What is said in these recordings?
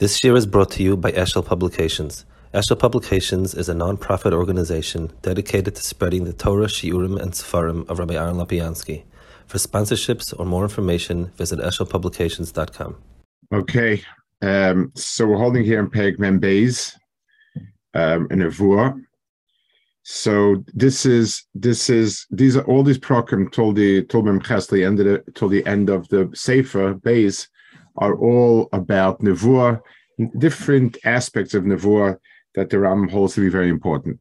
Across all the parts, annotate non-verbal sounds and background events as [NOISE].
This year is brought to you by Eshel Publications. Eshel Publications is a non-profit organization dedicated to spreading the Torah, Shiurim, and Sefarim of Rabbi Aaron Lopiansky. For sponsorships or more information, visit eshelpublications.com. Okay, um, so we're holding here in Peg Membeis um, in Avua. So this is this is these are all these prokem told the told Mem Chesli ended till the end of the Sefer base are all about Nevuah, different aspects of Nevuah that the Ram holds to be very important.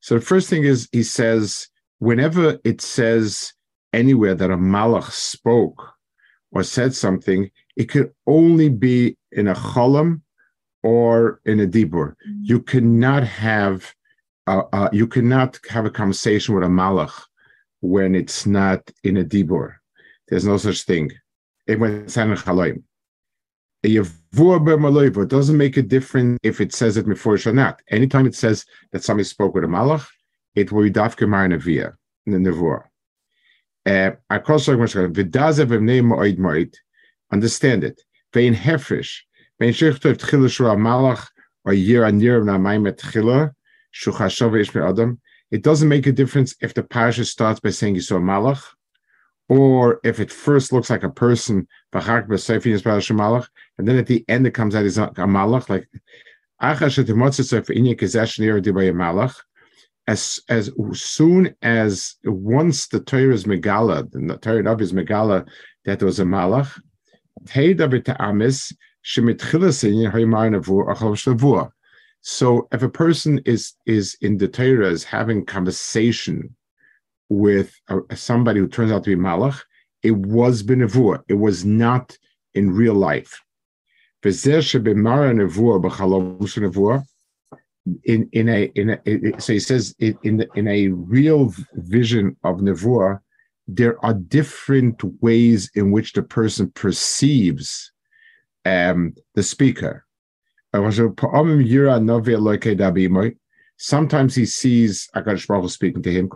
So the first thing is he says whenever it says anywhere that a Malach spoke or said something, it could only be in a cholam or in a dibur. You cannot have uh, uh, you cannot have a conversation with a malach when it's not in a dibur. There's no such thing. It doesn't make a difference if it says it before or not. Anytime it says that somebody spoke with a malach, it will be dafke mar nevia in the nevua. Understand it. Vein hefresh. Vein shechtot chilish malach or year of namayim tchila it doesn't make a difference if the parasha starts by saying you saw malach, or if it first looks like a person, and then at the end it comes out as a malach, like as as soon as once the Torah is megala, the Torah of is megala that was a malach, so if a person is is in the Torah is having conversation with a, somebody who turns out to be malach, it was benevua. It was not in real life. In in a in a so he says in in a real vision of nevuah, there are different ways in which the person perceives um, the speaker. Sometimes he sees Akadosh Baruch speaking to him,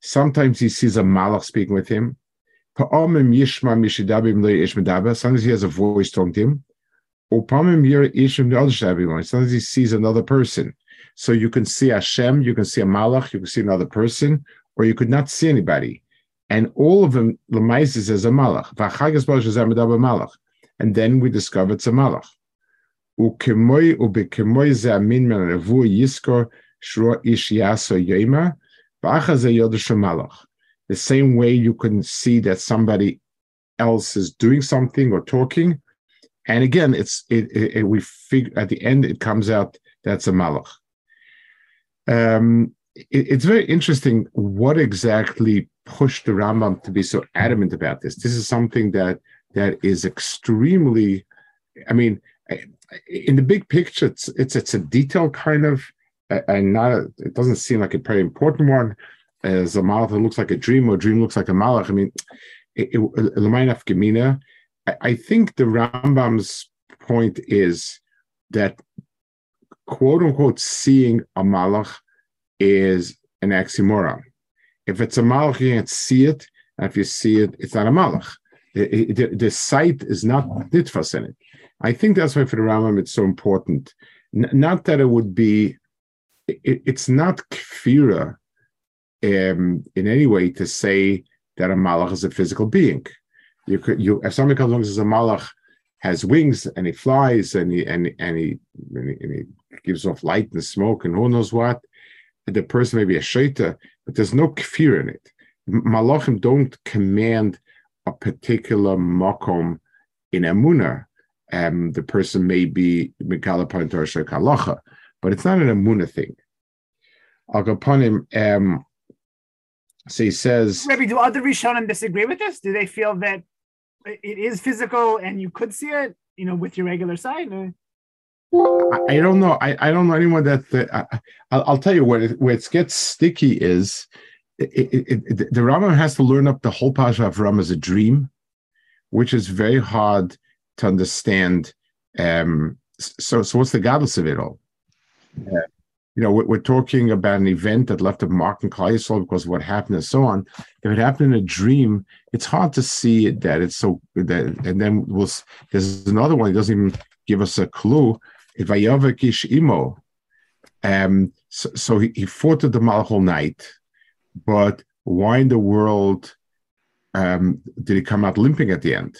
Sometimes he sees a malach speaking with him. Sometimes he has a voice talking to him. Sometimes he sees another person. So you can see Hashem, you can see a malach, you can see another person, or you could not see anybody and all of them lemaisis as a malach. malach, and then we discover it's a malach. Ukemoi ubekemoi ze'amin men revu yiskor shro ish yaso yema v'acha ze malach. The same way you can see that somebody else is doing something or talking, and again, it's it, it, it we figure at the end it comes out that's a malach. Um, it's very interesting what exactly pushed the Rambam to be so adamant about this. This is something that that is extremely, I mean, in the big picture, it's it's, it's a detail kind of, and not a, it doesn't seem like a very important one. As a malach, looks like a dream, or a dream looks like a malach. I mean, it, I think the Rambam's point is that quote unquote seeing a malach is an oxymoron if it's a malach, you can't see it. And if you see it, it's not a malach. The, the, the sight is not nitfas in it. I think that's why for the Rambam it's so important. N- not that it would be, it, it's not kfira um, in any way to say that a malach is a physical being. You could, you if somebody comes along and says a malach has wings and he flies and he and, and he and he, and he gives off light and smoke and who knows what, the person may be a shaita, but there's no kfir in it. Malachim don't command a particular makom in emuna. Um, the person may be mikala kalacha, but it's not an emuna thing. I'll go upon him. Um, so he says, maybe do other Rishonim disagree with this? Do they feel that it is physical and you could see it, you know, with your regular sight? I, don't know. I, I don't know anyone that. I, will tell you where it, where it gets sticky is it, it, the Rambam has to learn up the whole Pasha of Ram as a dream, which is very hard to understand. Um, so, so what's the godless of it all? you know, we're, we're, talking about an event that left a mark in Kleisol because of what happened and so on. If it happened in a dream, it's hard to see that it's so that, and then we'll, there's another one, it doesn't even give us a clue. If Vayavikish Imo, um, so, so he, he fought the Mal whole night, but why in the world um, did he come out limping at the end?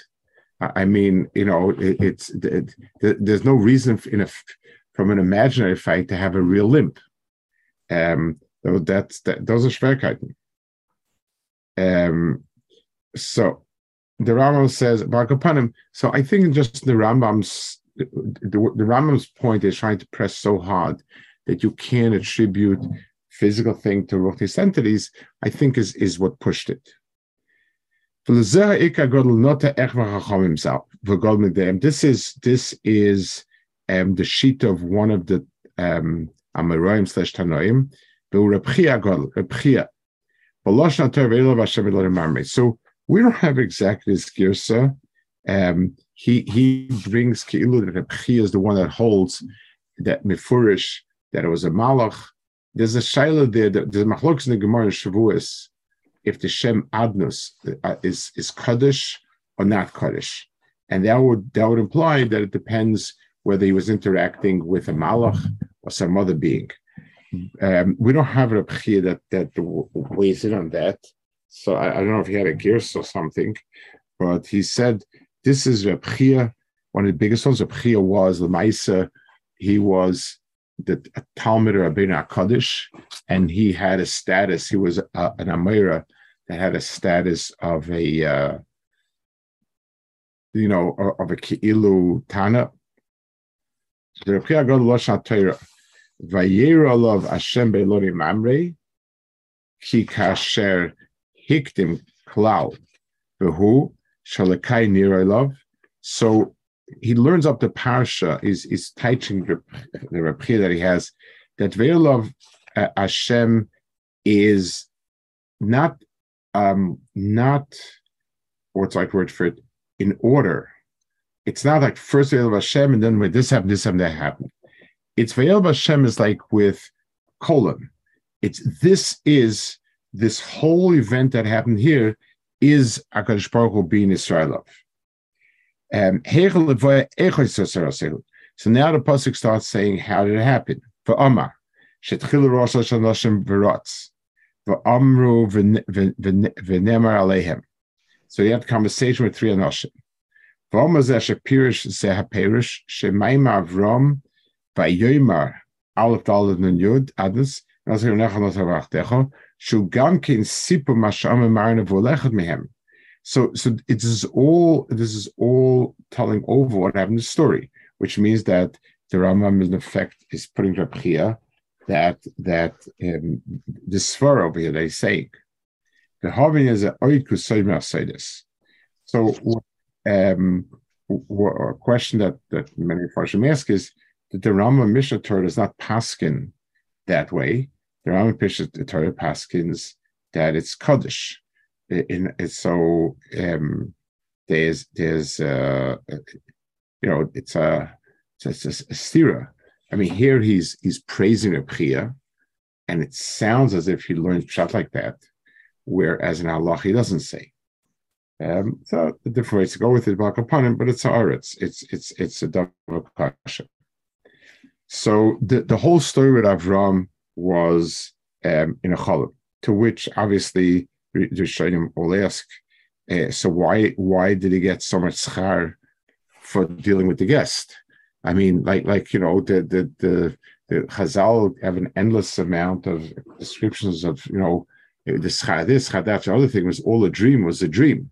I mean, you know, it, it's it, there's no reason a from an imaginary fight to have a real limp. Um, so that's that, those are Schwierigkeiten. Um, so the Rambam says. So I think just the Rambam's the, the Rambam's point is trying to press so hard that you can't attribute physical thing to Ruchnis entities. I think is is what pushed it. This is this is um, the sheet of one of the um, slash Tanoim, So we don't have exactly this girsa. Um, he he brings Keilu Reb is the one that holds that Mefurish that it was a Malach. There's a Shaila there. There's Machloks in the Gemara Shavuos if the Shem Adnus is is Kaddish or not Kaddish, and that would that would imply that it depends whether he was interacting with a malach or some other being. Um, we don't have a here that that weighs in on that. So I, I, don't know if he had a gears or something, but he said this is Reb one of the biggest ones. Reb was the Maisa. He was the Talmud Rabbeinu Kaddish, and he had a status. He was a, an Amira that had a status of a, uh, you know, of a Ki'ilu Tana, the Rebbe Chia God Lashon Torah. Vayera Alav Hashem Be'Elohim Amrei Ki Kasher Hiktim Klal Behu Shalakai Nirolov. So he learns up the parsha. is is teaching the, the Rebbe that he has that Ve'Elov uh, Hashem is not um not what's like word for it in order it's not like first Ve'el Hashem and then when this happened, this happened, that happened. It's Ve'el Hashem is like with colon. It's this is this whole event that happened here is Akadosh Baruch being Israelov. Um, so now the pasuk starts saying, "How did it happen?" For Amar, shetchilu rosh hashanashim v'rotz, v'amru v'nemar alehem. So you have a conversation with three anoshim. V'omer zeh shepirish zeh haperish shemaim avrom v'yoymar aleph dalad nun yud adus nazir necha nazir So, so it is all. This is all telling over what happened in the story, which means that the Rambam, in effect, is putting Rabchia that that um, the svar over here they say the Havin is a oikus So um, a question that, that many Farshim ask is that the Rambam Mishnah Torah does not paskin that way. The Rambam Mishnah Torah paskins that it's Kaddish. In, so um, there's there's uh, you know it's a it's, a, a stira. I mean here he's he's praising a priya, and it sounds as if he learned shot like that, whereas in Allah he doesn't say. Um, so the different ways to go with it, upon but it's a it's it's it's it's a double kasha. So the, the whole story with Avram was um, in a cholim, to which obviously the will ask, uh, so why why did he get so much schar for dealing with the guest? I mean, like like you know the the the, the Chazal have an endless amount of descriptions of you know the schar this schar that the other thing was all a dream was a dream.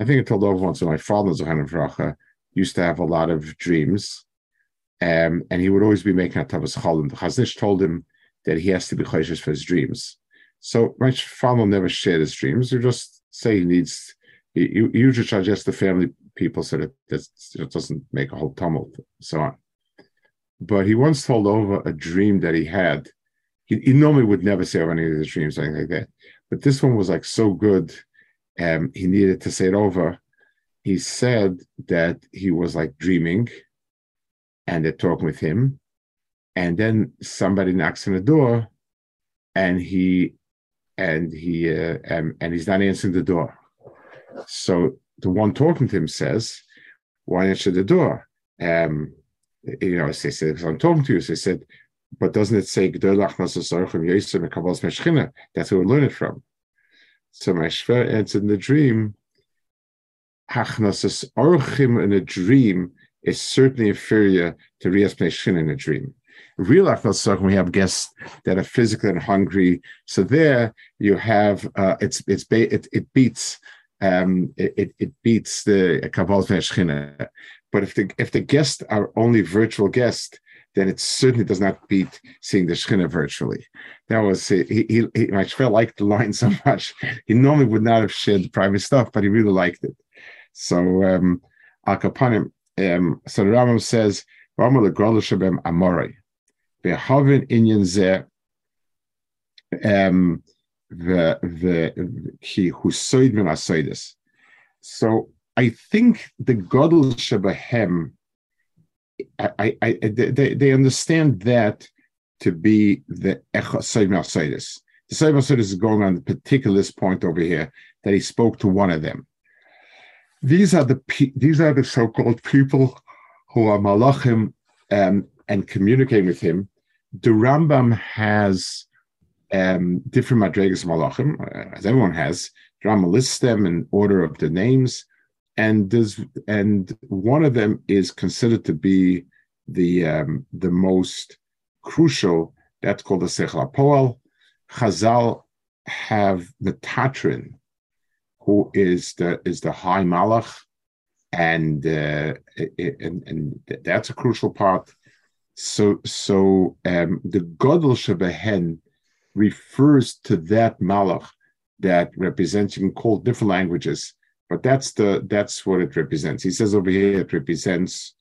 I think I told over once that my father, Zohan Vracha, used to have a lot of dreams. Um, and he would always be making a Tavis Cholim. The Chazon Ish told him that he has to be Choshesh for his dreams. So my father never shared his dreams. He just say he needs, he usually suggests the family people so that it doesn't make a whole tumult, so on. But he once told over a dream that he had. He, he normally would never say over any of his dreams, anything like that. But this one was like so good um, he needed to say it over. He said that he was like dreaming and they're talking with him. and then somebody knocks on the door, and he and he uh, um, and he's not answering the door. So the one talking to him says, "Why answer the door?" Um, you know, they said, "I'm talking to you." So he said, "But doesn't it say That's where we learn it from." So my Shver answered in the dream, Hachnasas Orchim in a dream is certainly inferior to Pnei in a dream. Real Achnas we have guests that are physical and hungry. So there you have uh, it's it's it, it beats um, it, it beats the Kabbalah Shechina. But if the if the guests are only virtual guests, then it certainly does not beat seeing the Shechina virtually. That was he. He, he my Shver liked the line [LAUGHS] so much. He normally would not have shared the private stuff, but he really liked it. So um, Al Kapanim. Um, so the Rambam says, "Rambam the Shabem Amore." Behavin inyan zeh um, he who husoid min So I think the Godel Shebahem, I, I, they, they understand that to be the Echosoid Masoidis. The Soid Masoidis is going on the particular point over here that he spoke to one of them. These are the these are the so-called people who are malachim um, and communicating with him the Rambam has um, different madrigas malachim, uh, as everyone has. The Rambam lists them in order of the names, and there's and one of them is considered to be the um, the most crucial. That's called the Sechel Poel. Chazal have the Tatrin, who is the is the high malach, and uh, and, and that's a crucial part. So, so um, the Godel Shebehen refers to that Malach that represents. You can call different languages, but that's the that's what it represents. He says over here it represents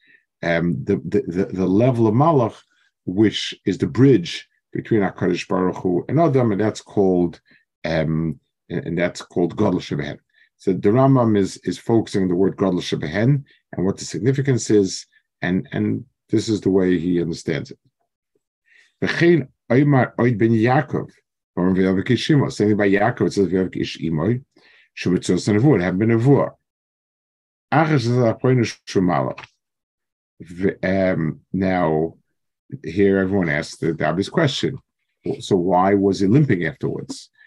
um, the, the the level of Malach, which is the bridge between Hakadosh Baruch Hu and Adam, and that's called um, and that's called Godel Shebehen. So the Rambam is is focusing on the word Godel Shebehen and what the significance is, and and this is the way he understands it. V'chein oimar oid ben Yaakov, v'yavik. Saying by Yaakov, it says v'yavik ish imoy, shebetzos nevur, have been nevur. Achas is a point of shumala. Um, now, here everyone asks the obvious question. So why was he limping afterwards?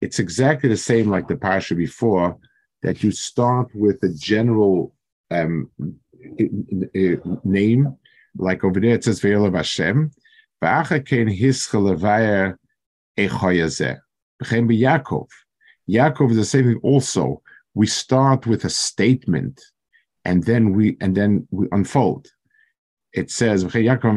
It's exactly the same like the parasha before, that you start with a general um, name like over there it says Ve'elav Hashem, echoyazeh. V'chem Yaakov. Yaakov is the same thing also. We start with a statement and then we and then we unfold. It says Yaakov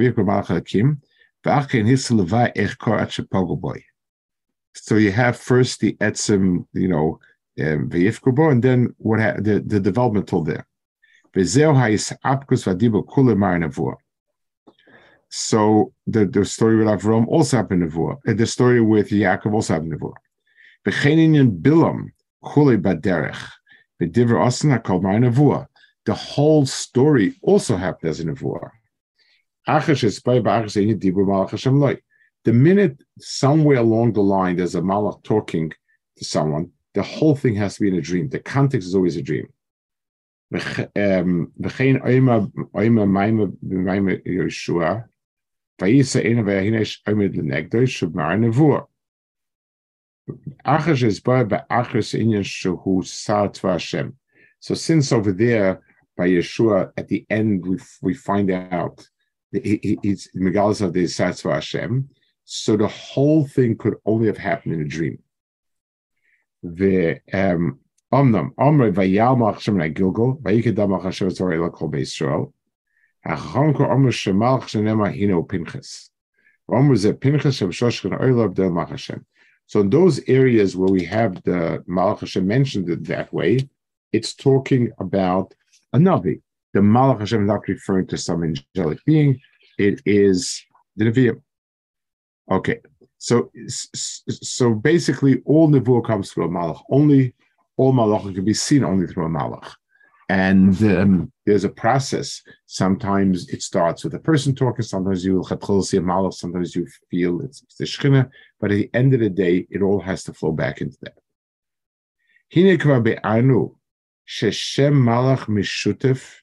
So you have first the etzim, you know, um, and then what ha- the, the development told there. So the, the story with Avram also happened Nevuah. And the story with Yaakov also happened Nevuah. B'cheinin Bilam chule baderech. The whole story also happened as a Nevuah. The minute somewhere along the line there's a malach talking to someone, the whole thing has to be in a dream. The context is always a dream. Um, Hashem. So since over there by Yeshua at the end we we find out he, he, he's Megalis of the Sa'at Hashem. So the whole thing could only have happened in a dream. The um Omnam Omre vayal Hashem na Gilgal vayikadam Hashem Torah Beisrael. So One was a Pinchas of Shoshkan Oilab Del. So in those areas where we have the Malach Hashem mentioned it that way, it's talking about a Navi. The Malach Hashem is not referring to some angelic being, it is the Nevi'im. Okay, so so basically all Nevuah comes through a Malach. Only all Malach can be seen only through a Malach. And um, there's a process. Sometimes it starts with a person talking. Sometimes you will see a malach. Sometimes you feel it's, it's the shechina. But at the end of the day, it all has to flow back into that. sheshem malach mishutef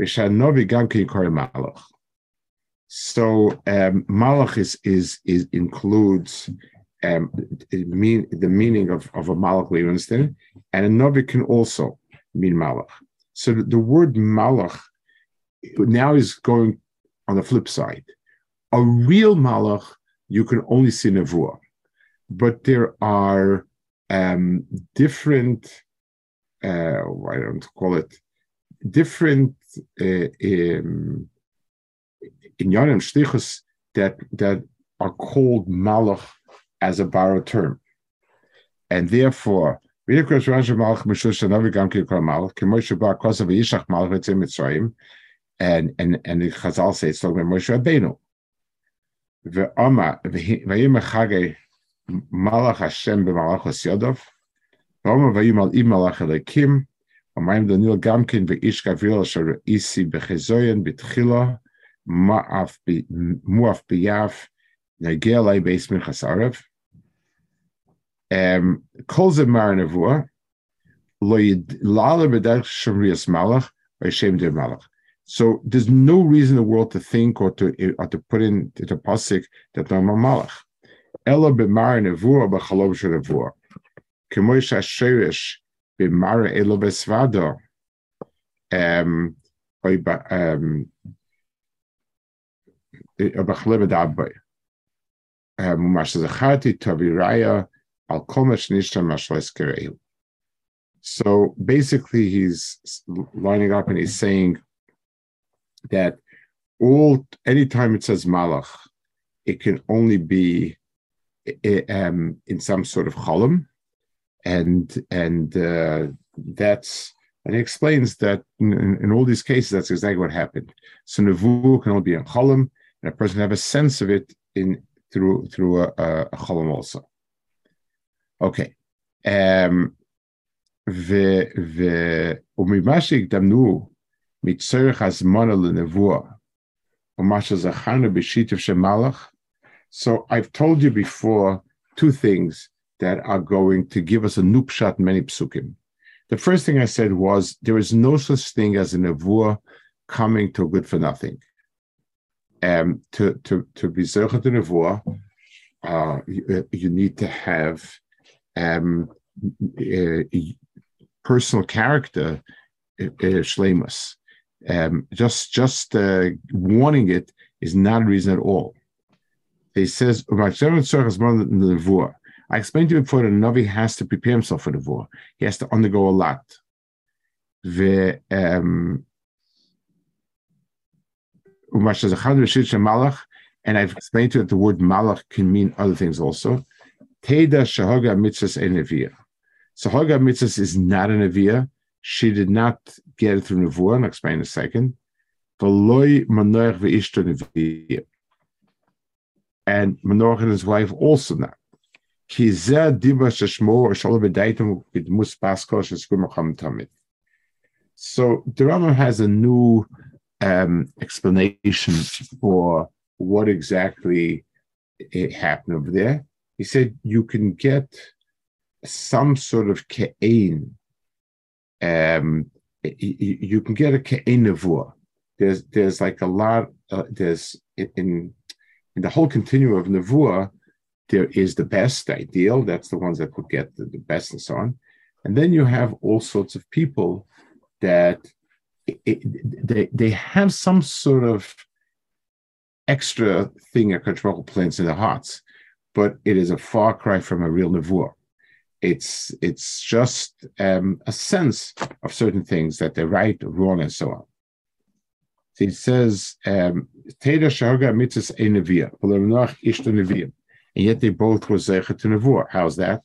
v'shanovi gam malach. So um, malach is, is, is includes um, mean, the meaning of, of a malach, we understand, and a novi can also mean malach. So the word malach now is going on the flip side. A real malach you can only see nevuah, but there are um, different. Uh, I don't call it different uh, um, inyanim shlichus that that are called malach as a borrowed term, and therefore and and and the Chazal say it's talking about Moshe Rabbeinu. Ve'ama v'yim echage malach Hashem b'malachos Yodov. Ve'ama v'yim al im malach Elikim. Amayim Daniel Gamkin ve'ish Gavril asher isi b'chezoyen b'tchila mu'af b'yaf nagel alay beis minchas arev. Um, Kol ze mar nevuah, lo lala b'derech shemrias malach, or shem der malach. So there's no reason in the world to think or to or to put in the pasuk that no malach. Ella b'mar nevuah b'chalom shel nevuah. K'moy shasherish b'mar elo b'svado. Um, um, b'chalom b'dabbay. Um, Mash zacharti taviraya so basically, he's lining up and he's saying that all anytime it says malach, it can only be um, in some sort of cholam, and and uh, that's and he explains that in, in, all these cases, that's exactly what happened. So nevu can only be in cholam, and a person have a sense of it in through through a, a cholam also. אוקיי. וממה שהקדמנו מצורך הזמן לנבואה, ומה שזכרנו בשיתוף של מלאך, so I've told you before two things that are going to give us a nupshat many psukim. The first thing I said was there is no such thing as a nevuah coming to good for nothing. Um, to to to be zerchet nevuah, uh, you, you need to have um, uh, personal character uh, uh, shlemus. Um, just just uh, wanting it is not a reason at all. He says, I explained to you before that the Navi has to prepare himself for the war. He has to undergo a lot. The, um, and I've explained to you that the word malach can mean other things also. Teda Shahaga Mitzvahs a Neviah. Shahaga Mitzvahs is not a Neviah. She did not get it through Nevuah, I'll explain in a second. Veloy Manoach Ve'ishto Neviah. And Manoach and his wife also not. So the Rambam has a new um, explanation for what exactly it happened over there. He said you can get some sort of ke'ain. Um, you, can get a nevuah. There's there's like a lot. Uh, there's in in the whole continuum of nevuah, there is the best, ideal. That's the ones that could get the, the best and so on. And then you have all sorts of people that it, they they have some sort of extra thing a control plants in their hearts but it is a far cry from a real nevuah. It's it's just um, a sense of certain things that they're right or wrong and so on. So he says, um. And yet they both were Zecha to Nevuah. How's that?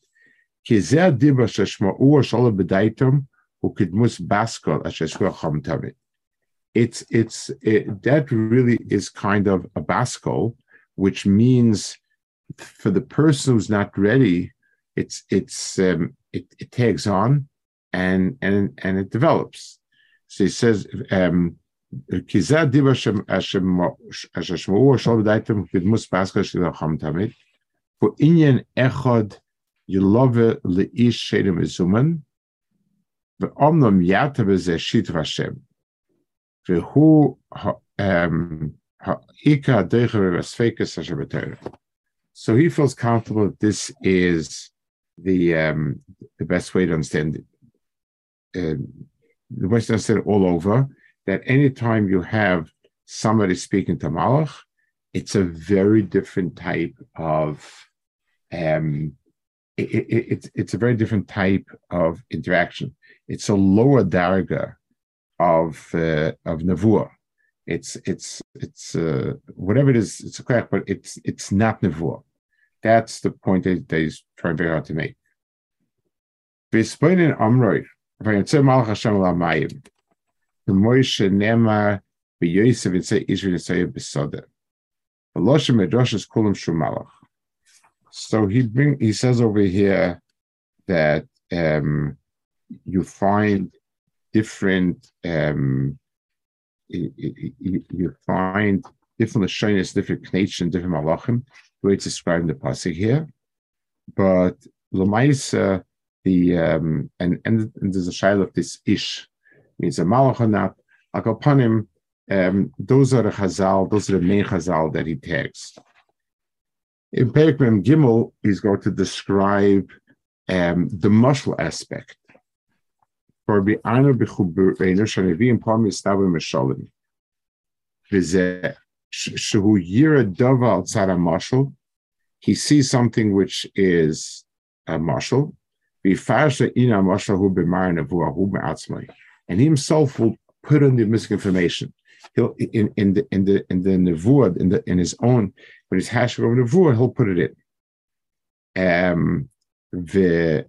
It's it's it, that really is kind of a baskol, which means for the person who's not ready, it's it's um, it, it tags on and and and it develops. So he says. Um, for Inyan Echod Yilove Leish Shedim Izuman, Omnum Yata Bezeshit Vashem. Vehu Ha'ika Deichave Vesfekes Hashem So he feels comfortable that this is the um, the best way to understand uh, the Western said all over that anytime you have somebody speaking to Malach, it's a very different type of um, it, it, it's it's a very different type of interaction. It's a lower darga of uh, of nevuah. It's it's it's uh, whatever it is. It's correct, but it's it's not nevuah. That's the point that, he's trying very hard to make. V'yotze malach Hashem l'mayim. The Moshe Nema b'Yosef and Israel kulam shumalach. So he bring he says over here that um, you find different um, you, find different lashonis, different knation, different malachim, the way it's described in the pasuk here. But Lamaisa, the um, and, and and there's a shail of this ish means a malach or not. Upon him, um, those are the chazal, those are the main chazal that he takes. In Perikmem Gimel, he's going to describe um, the muscle aspect. For be einer bechubeinu shanevim pom yistavim meshalim. V'zeh shehu yira dava al tzara mashal. He sees something which is a mashal. V'farsha ina mashal hu b'mar nevuah me'atzmai and he himself will put in the misinformation. He'll in, in the in the in the nevuah in the in his own when he's hashing over nevuah, he'll put it in. Um, the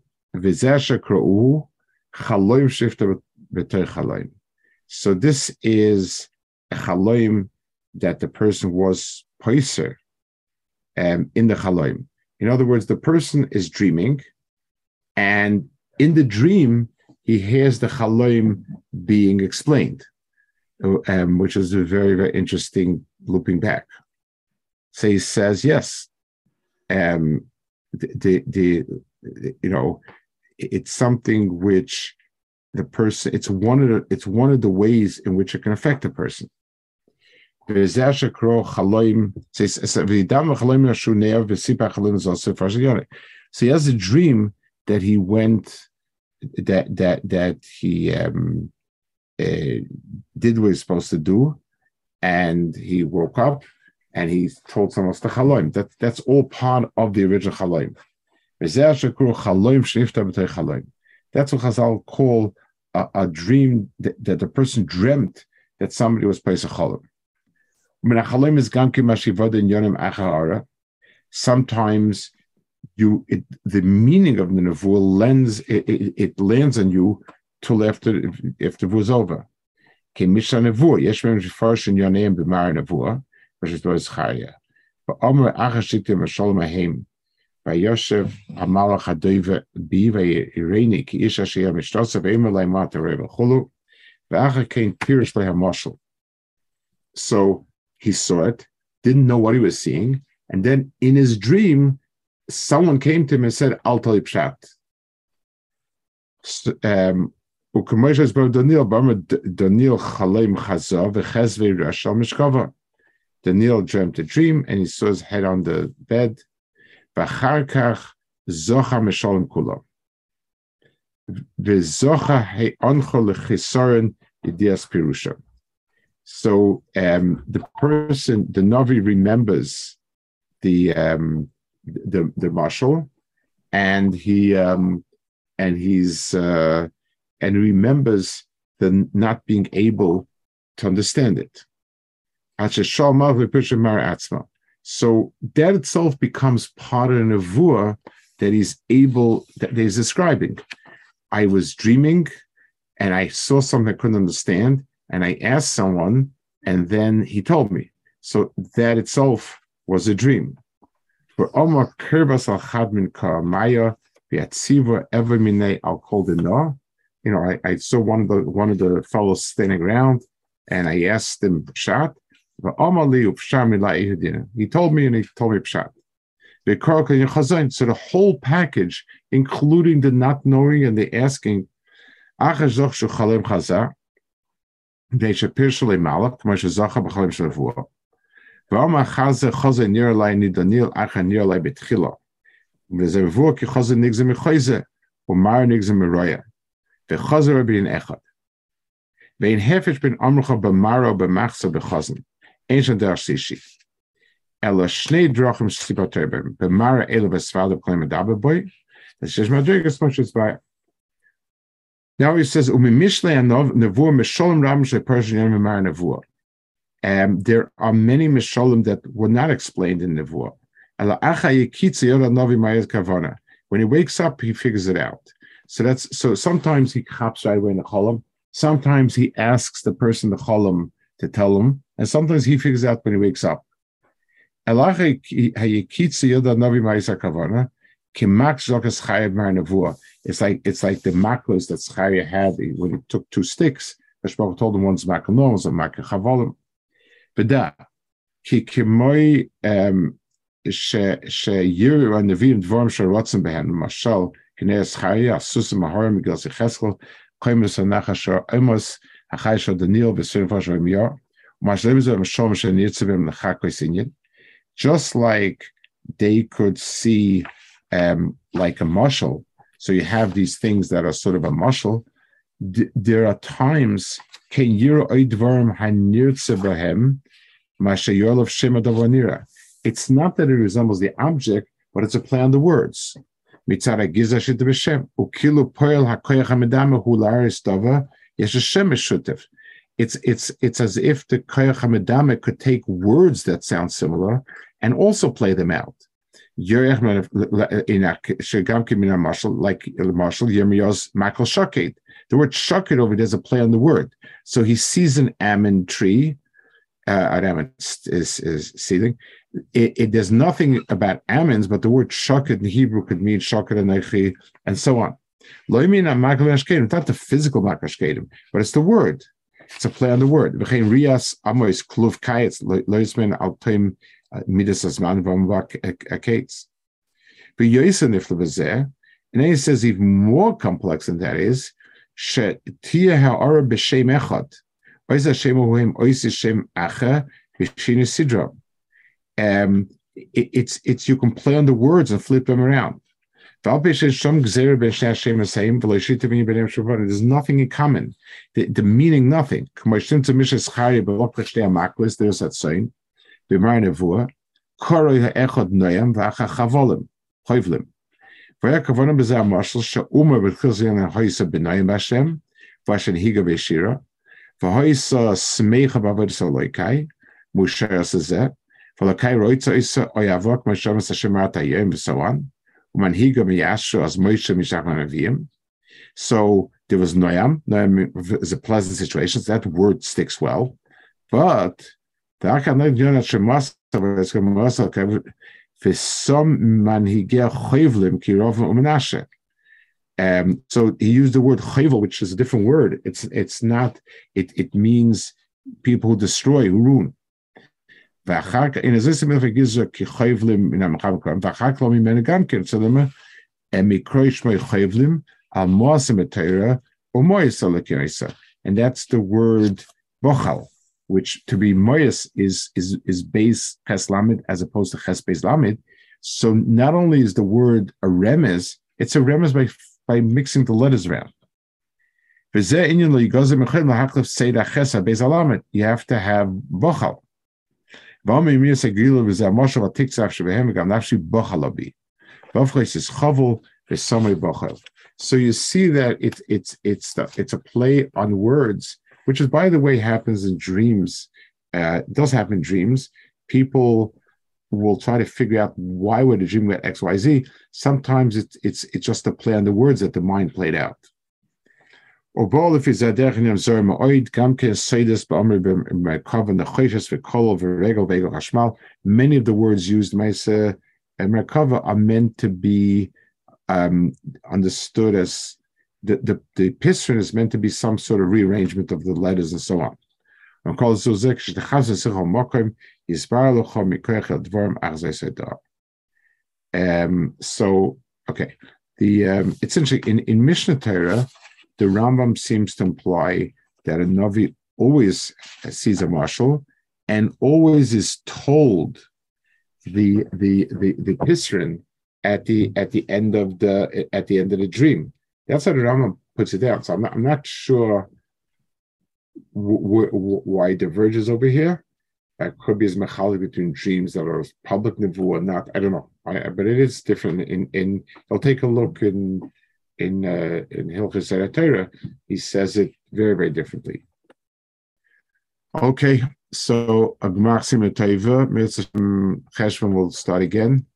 so this is a chaloim that the person was poiser um, in the chaloim. In other words, the person is dreaming, and in the dream, he hears the chaloim being explained, um, which is a very, very interesting looping back. So he says, yes, um, the, the, the, you know, it's something which the person, it's one of the, it's one of the ways in which it can affect a person. So he has a dream that he went that that that he um, uh, did what he's supposed to do, and he woke up and he told someone else the chaloim. That that's all part of the original chaloim. That's what Chazal call a, a dream that, that, the person dreamt that somebody was placed a chalom. Sometimes you it, the meaning of the nevuah lends it, it, it, lands on you till after if the over. Kemisha nevuah is. But V'yoshev hamalach hadoiva bi v'yireni ki ish asher mishtosav emer leimat reva chulu v'acha kein pirish lehamoshel. So he saw it, didn't know what he was seeing, and then in his dream someone came to him and said, Al Talib Pshat. Um. Daniel dreamt a dream and he saw his head on the bed. So um, the person, the Navi remembers the um, the the marshal, and he um, and he's uh, and remembers the not being able to understand it. So that itself becomes part of the nevuah that he's able that he's describing. I was dreaming and I saw something I couldn't understand, and I asked someone, and then he told me. So that itself was a dream. For Omar Kirbas al Chadmin Karamaya, Viatziva ever mine al Koldina. You know, I, I saw one of the one of the fellows standing around, and I asked him Pshat. He told me and he told me pshat. So the whole package, including the not knowing and the asking, they should pierce malach, Moshe Zacha b'chalim shlefuah. V'ama chaze chaze nir lai nidanil. V'ze ki nigze mechoize, nigze meroya. Rabbi in echad. V'in hefesh bin amrcha b'maro b'machsa b'chazen ancient Darsishi. Ela Shnei Drachim Sibotobim, Bemara Elabas Father Klemadaba Boy, the Shishmadrigas Moshes by. Now he says, Anov Ram Persian Um, there are many Misholim that were not explained in Navur. Ela Acha Yekitzi Novi Kavana. When he wakes up, he figures it out. So that's so sometimes he hops right away in the column. Sometimes he asks the person the column to tell him, and sometimes he figures out when he wakes up. It's like it's like the maklos that Schaya had when he took two sticks. Hashbach told him one's makl normal, one's makl chavolim. But that ki kimoi um, she she yiru and neviim dvorim she rotzen behen mashal kinei Schaya asusim aharim gilsi cheskel koimus anacha shor emos. Just like they could see um, like a mushal, so you have these things that are sort of a mushal. There are times it's not that it resembles the object, but it's a play on the words. It's it's it's as if the koyach hamedame could take words that sound similar and also play them out. Like Marshall Yirmiyah's Makal Shaked. The word Shaked over there is a play on the word. So he sees an almond tree uh, is, is seething. It, it, there's nothing about amens, but the word shakat in Hebrew could mean shakat and and so on. Not the physical makashkedim, but it's the word. It's a play on the word. Rias amois kluv kayetz loismen altim uh, midas asman vamvak akates. But yoisa nifla and then he says even more complex than that is shetia ha'ara b'shem echad um, it's it's you can play on the words and flip them around. There's nothing in common. The, the meaning nothing. There's that saying. והיה כוונה בזה המשל שאומה בתחיל הויסה בנויים בהשם, ואשר הנהיגה בישירה, V'hoisa smecha b'avodas aloikai, Moshe says V'lokai roitza isa oyavok Moshe Hashem Ayim and so on. Umanhiga So there was Noam. Noam is a pleasant situation. So that word sticks well. But. Um, so he used the word chayvel, which is a different word. It's it's not. It it means people who destroy, who ruin. Klo mimene gam ken tzedema emikroy shmei chayvlim al moasim etayra or moyes alakinesa. And that's the word bochal, which to be moyes is is is base ches as opposed to ches base. So not only is the word a remez, it's a remez by by mixing the letters around. You have to have bochal. So you see that it's it's it's the, it's a play on words which is, by the way, happens in dreams. Uh, does happen in dreams. People will try to figure out why would a dream get X, Y, Z. Sometimes it's it's it's just a play on the words that the mind played out. Many of the words used meise merkava are meant to be um, understood as the the the pisrin is meant to be some sort of rearrangement of the letters and so on. Um, so okay, the um, it's interesting in in Mishneh Torah the Rambam seems to imply that a Navi always sees a mashal and always is told the the the the Pisrin at the at the end of the at the end of the dream. That's how the Rambam puts it down. So I'm not, I'm not sure w- w- why it diverges over here. It could be as mechali between dreams that are public nivu or not. I don't know. I, but it is different. In in I'll take a look in in uh, in Hilchas Torah, he says it very very differently. Okay, so Agmar Simateva, Cheshvan will start again.